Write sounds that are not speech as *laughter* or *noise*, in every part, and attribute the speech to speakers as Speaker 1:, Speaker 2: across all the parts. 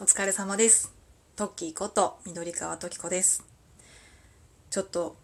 Speaker 1: お疲れ様です。トッキーこと緑川トキ子です。ちょっと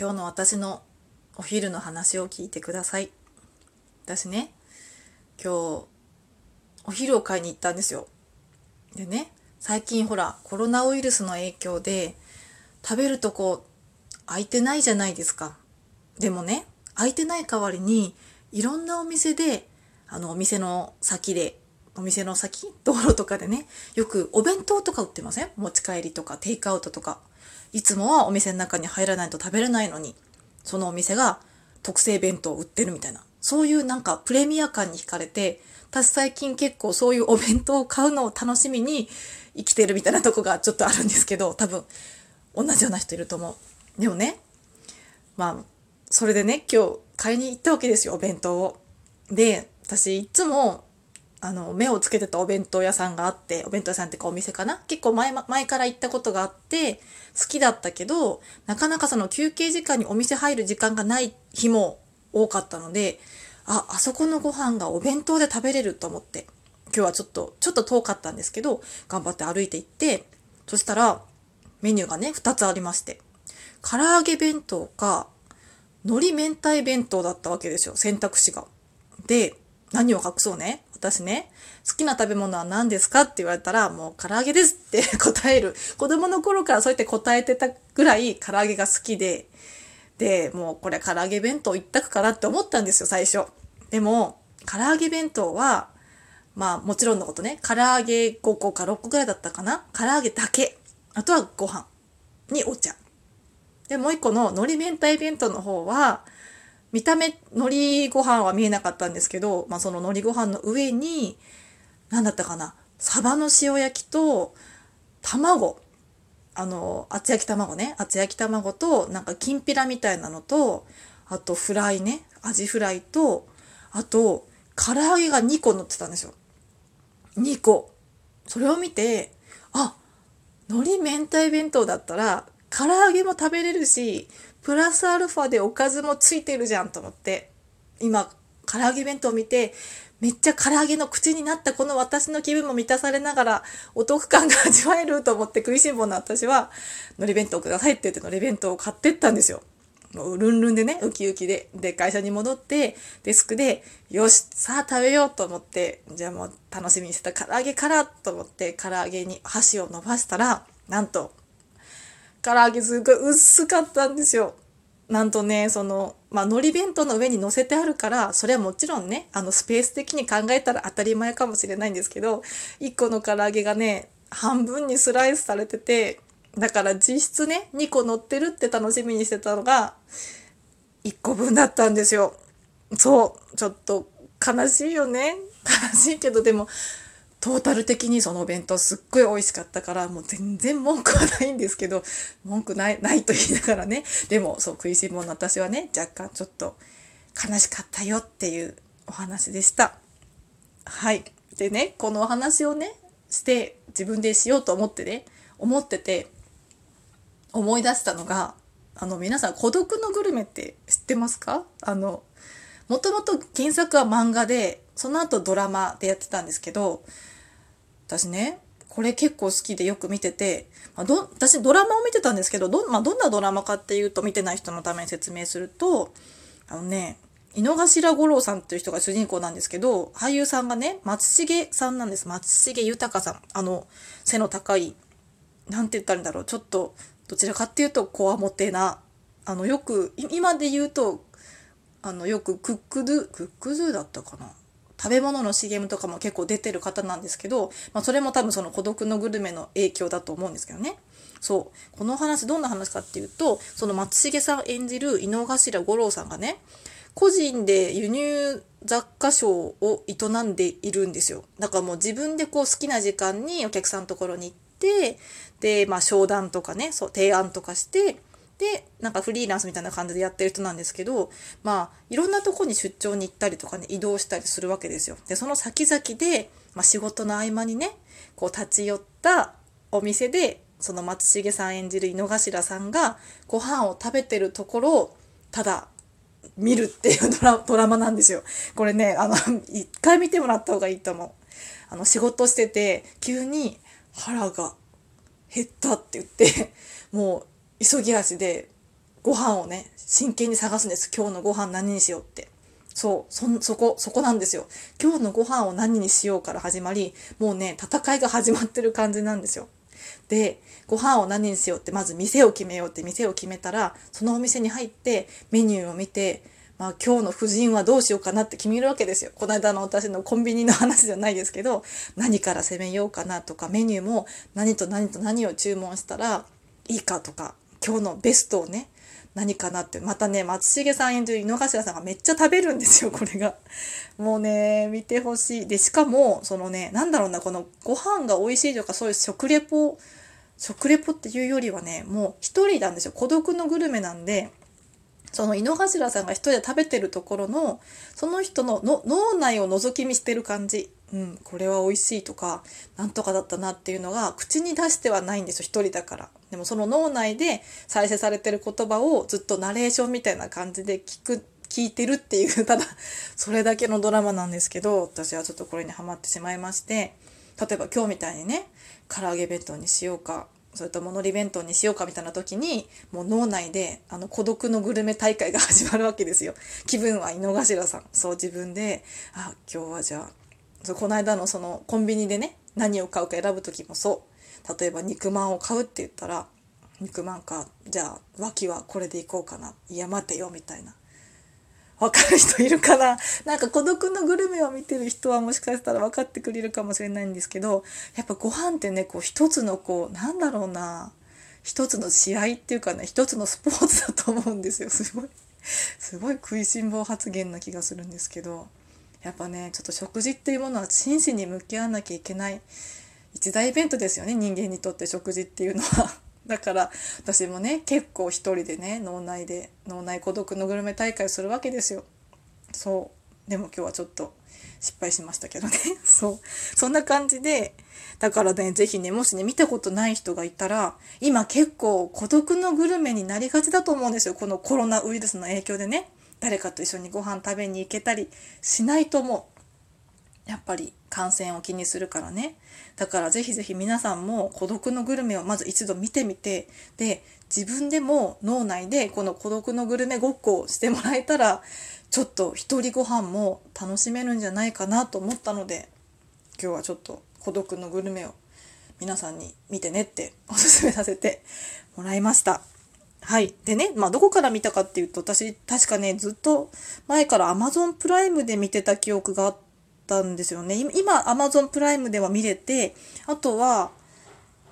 Speaker 1: 今日の私のお昼の話を聞いてください。私ね、今日お昼を買いに行ったんですよ。でね、最近ほらコロナウイルスの影響で食べるとこう空いてないじゃないですか。でもね、空いてない代わりにいろんなお店であのお店の先でお店の先道路とかでねよくお弁当とか売ってません？持ち帰りとかテイクアウトとか。いつもはお店の中に入らないと食べれないのにそのお店が特製弁当を売ってるみたいな。そういうなんかプレミア感に惹かれて私最近結構そういうお弁当を買うのを楽しみに生きてるみたいなとこがちょっとあるんですけど多分同じような人いると思う。でもねまあそれでね今日買いに行ったわけですよお弁当を。で私いつもあの目をつけてたお弁当屋さんがあってお弁当屋さんってかお店かな？結構前前から行ったことがあって好きだったけどなかなかその休憩時間にお店入る時間がない日も多かったのでああそこのご飯がお弁当で食べれると思って今日はちょっとちょっと遠かったんですけど頑張って歩いて行ってそしたらメニューがね2つありまして唐揚げ弁当か海苔明太弁当だったわけですよ選択肢が。で何を隠そうね。私ね好きな食べ物は何ですかって言われたらもう唐揚げですって *laughs* 答える。子供の頃からそうやって答えてたぐらい唐揚げが好きで。でもうこれ唐揚げ弁当一択かなって思ったんですよ最初。でも唐揚げ弁当はまあもちろんのことね。唐揚げ5個か6個ぐらいだったかな。唐揚げだけ。あとはご飯にお茶。でもう一個の海苔明太弁当の方は見た目海苔ご飯は見えなかったんですけど、まあ、その海苔ご飯の上に何だったかなサバの塩焼きと卵。あの厚焼き卵ね。厚焼き卵となんかきんぴらみたいなのとあとフライね。アジフライとあと唐揚げが2個乗ってたんですよ。2個。それを見てあ海苔明太弁当だったら唐揚げも食べれるしプラスアルファでおかずもついてるじゃんと思って今唐揚げ弁当を見てめっちゃ唐揚げの口になったこの私の気分も満たされながらお得感が味わえると思って食いしん坊の私は海苔弁当くださいって言って海苔弁当を買ってったんですよ。もうルンルンでねウキウキでで会社に戻ってデスクでよしさあ食べようと思ってじゃあもう楽しみにしてた唐揚げからと思って唐揚げに箸を伸ばしたらなんと唐揚げすごい薄かったんですよ。なんとね、その、まあ、海苔弁当の上に乗せてあるから、それはもちろんね、あの、スペース的に考えたら当たり前かもしれないんですけど、1個の唐揚げがね、半分にスライスされてて、だから実質ね、2個乗ってるって楽しみにしてたのが、1個分だったんですよ。そう、ちょっと悲しいよね。悲しいけど、でも、トータル的にそのお弁当すっごい美味しかったからもう全然文句はないんですけど *laughs* 文句ないないと言いながらね。でもそう食いしん坊の私はね若干ちょっと悲しかったよっていうお話でした。はい。でねこのお話をねして自分でしようと思ってね思ってて思い出したのがあの皆さん「孤独のグルメ」って知ってますか？あのもともと原作は漫画でその後ドラマでやってたんですけど私ねこれ結構好きでよく見てて、まあ、ど私ドラマを見てたんですけどど,、まあ、どんなドラマかっていうと見てない人のために説明するとあのね井の頭五郎さんっていう人が主人公なんですけど俳優さんがね松重さんなんです。松重豊さん。あの背の高いなんて言ったらいいんだろう。ちょっとどちらかっていうとこわもてなあのよく今で言うとあのよくクックドゥクックドゥだったかな。食べ物の CM とかも結構出てる方なんですけど、まあ、それも多分その孤独のグルメの影響だと思うんですけどね。そう。この話どんな話かっていうとその松重さん演じる井の頭五郎さんがね個人で輸入雑貨商を営んでいるんですよ。だからもう自分でこう好きな時間にお客さんのところに行ってでまあ商談とかねそう提案とかしてでなんかフリーランスみたいな感じでやってる人なんですけどまあいろんなとこに出張に行ったりとかね移動したりするわけですよ。でその先々で、まあ、仕事の合間にねこう立ち寄ったお店でその松重さん演じる井の頭さんがご飯を食べてるところをただ見るっていうドラ *laughs* ドラマなんですよ。これねあの一回見てもらった方がいいと思う。あの仕事してて急に腹が減ったって言ってもう急ぎ足でご飯をね真剣に探すんです。今日のご飯何にしようって。そうそそこそこなんですよ。今日のご飯を何にしようから始まりもうね戦いが始まってる感じなんですよ。でご飯を何にしようってまず店を決めようって店を決めたらそのお店に入ってメニューを見てまあ今日の夫人はどうしようかなって決めるわけですよ。この間の私のコンビニの話じゃないですけど、何から攻めようかなとか、メニューも何と何と何を注文したらいいかとか、今日のベストをね、何かなって。またね、松重さん演じる井の頭さんがめっちゃ食べるんですよ、これが。もうね、見てほしい。で、しかも、そのね、なんだろうな、このご飯が美味しいとかそういう食レポ、食レポっていうよりはね、もう一人なんですよ。孤独のグルメなんで、その井の頭さんが一人で食べてるところのその人のの脳内を覗き見してる感じ、うん、これは美味しいとかなんとかだったなっていうのが口に出してはないんですよ一人だからでもその脳内で再生されてる言葉をずっとナレーションみたいな感じで聞く聞いてるっていうただそれだけのドラマなんですけど私はちょっとこれにはまってしまいまして例えば今日みたいにね唐揚げ弁当にしようかそれとものり弁当にしようかみたいな時にもう脳内であの孤独のグルメ大会が始まるわけですよ。気分は井の頭さんそう自分であ今日はじゃあこの間のそのコンビニでね何を買うか選ぶ時もそう。例えば肉まんを買うって言ったら肉まんかじゃあ脇はこれでいこうかな。いや待てよみたいな。わかる人いるかな？なんか孤独のグルメを見てる人はもしかしたら分かってくれるかもしれないんですけどやっぱご飯ってねこう一つのこうなんだろうな。一つの試合っていうかね一つのスポーツだと思うんですよ。すごい。すごい食いしん坊発言な気がするんですけどやっぱねちょっと食事っていうものは真摯に向き合わなきゃいけない一大イベントですよね人間にとって食事っていうのは。*laughs* だから私もね結構一人でね脳内で脳内孤独のグルメ大会をするわけですよ。そう。でも今日はちょっと失敗しましたけどね。*laughs* そう。そんな感じでだからね是非ねもしね見たことない人がいたら今結構孤独のグルメになりがちだと思うんですよ。このコロナウイルスの影響でね。誰かと一緒にご飯食べに行けたりしないと思う。やっぱり感染を気にするからねだからぜひぜひ皆さんも孤独のグルメをまず一度見てみてで自分でも脳内でこの孤独のグルメごっこをしてもらえたらちょっと一人ご飯も楽しめるんじゃないかなと思ったので今日はちょっと孤独のグルメを皆さんに見てねっておすすめさせてもらいました。はい。でね、まあ、どこから見たかっていうと、私、確かね、ずっと前から Amazon プライムで見てた記憶があったんですよね。今、Amazon プライムでは見れて、あとは、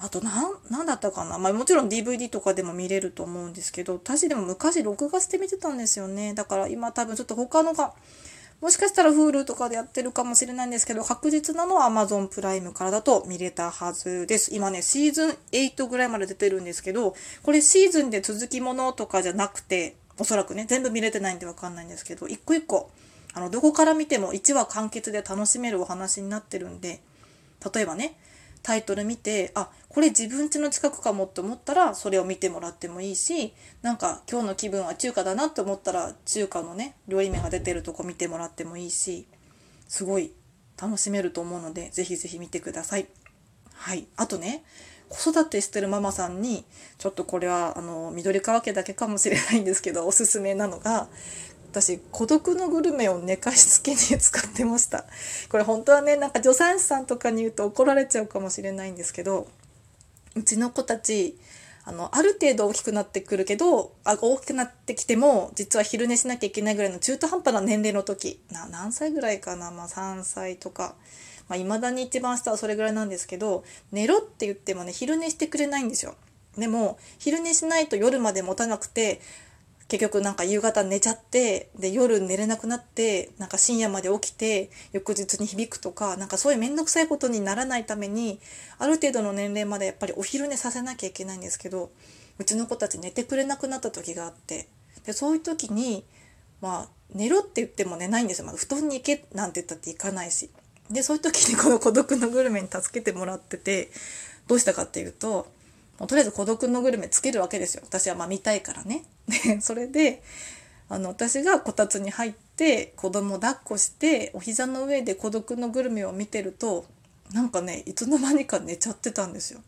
Speaker 1: あと何、何だったかな。まあもちろん DVD とかでも見れると思うんですけど、私でも昔録画して見てたんですよね。だから今多分ちょっと他のが、もしかしたら Hulu とかでやってるかもしれないんですけど、確実なのは Amazon プライムからだと見れたはずです。今ね、シーズン8ぐらいまで出てるんですけど、これシーズンで続きものとかじゃなくて、おそらくね、全部見れてないんでわかんないんですけど、一個一個あのどこから見ても1話完結で楽しめるお話になってるんで例えばねタイトル見てあこれ自分家の近くかもって思ったらそれを見てもらってもいいしなんか今日の気分は中華だなって思ったら中華のね料理名が出てるとこ見てもらってもいいしすごい楽しめると思うのでぜひぜひ見てください。はいあとね子育てしてるママさんにちょっとこれはあの緑川家だけかもしれないんですけどおすすめなのが私孤独のグルメを寝かしつけに使ってましたこれ本当はねなんか助産師さんとかに言うと怒られちゃうかもしれないんですけどうちの子たちあのある程度大きくなってくるけどあ大きくなってきても実は昼寝しなきゃいけないぐらいの中途半端な年齢の時な何歳ぐらいかな、まあ、3歳とか。まあ、未だに一番下はそれぐらいなんですけど寝ろって言ってもね昼寝してくれないんですよでも昼寝しないと夜まで持たなくて結局なんか夕方寝ちゃってで夜寝れなくなってなんか深夜まで起きて翌日に響くとかなんかそういう面倒くさいことにならないためにある程度の年齢までやっぱりお昼寝させなきゃいけないんですけどうちの子たち寝てくれなくなった時があってでそういう時にまあ寝ろって言っても寝ないんですよ、まあ、布団に行けなんて言ったって行かないし。でそういう時にこの孤独のグルメに助けてもらっててどうしたかっていうともうとりあえず孤独のグルメつけるわけですよ私はまあ見たいからね。でそれであの私がこたつに入って子供抱っこしてお膝の上で孤独のグルメを見てるとなんかねいつの間にか寝ちゃってたんですよ。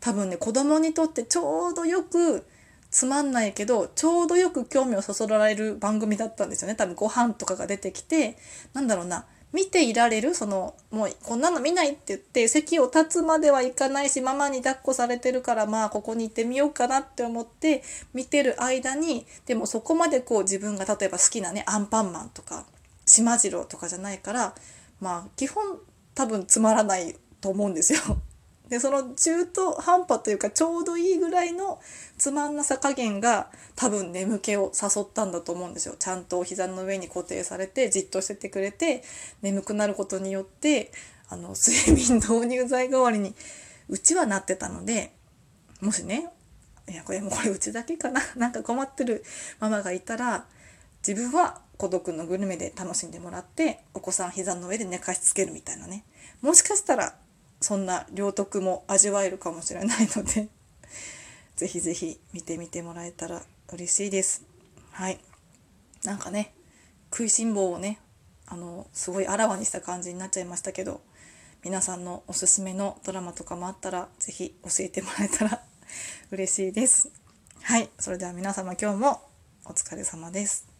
Speaker 1: 多分ね子供にとってちょうどよくつまんないけどちょうどよく興味をそそられる番組だったんですよね多分ご飯とかが出てきてなんだろうな見ていられるそのもうこんなの見ないって言って席を立つまではいかないしママに抱っこされてるからまあここに行ってみようかなって思って見てる間にでもそこまでこう自分が例えば好きなねアンパンマンとかしまじろうとかじゃないからまあ基本多分つまらないと思うんですよ。でその中途半端というかちょうどいいぐらいのつまんなさ加減が多分眠気を誘ったんだと思うんですよ。ちゃんとお膝の上に固定されてじっとしててくれて眠くなることによってあの睡眠導入剤代わりにうちはなってたのでもしねいやこれもこれうちだけかな。*laughs* なんか困ってるママがいたら自分は孤独のグルメで楽しんでもらってお子さん膝の上で寝かしつけるみたいなね。もしかしたらそんな両得も味わえるかもしれないので *laughs* ぜひぜひ見てみてもらえたら嬉しいです。はい。なんかね、食いしん坊をね、あの、すごいあらわにした感じになっちゃいましたけど、皆さんのおすすめのドラマとかもあったら、ぜひ教えてもらえたら *laughs* 嬉しいです。はい。それでは皆様今日もお疲れ様です。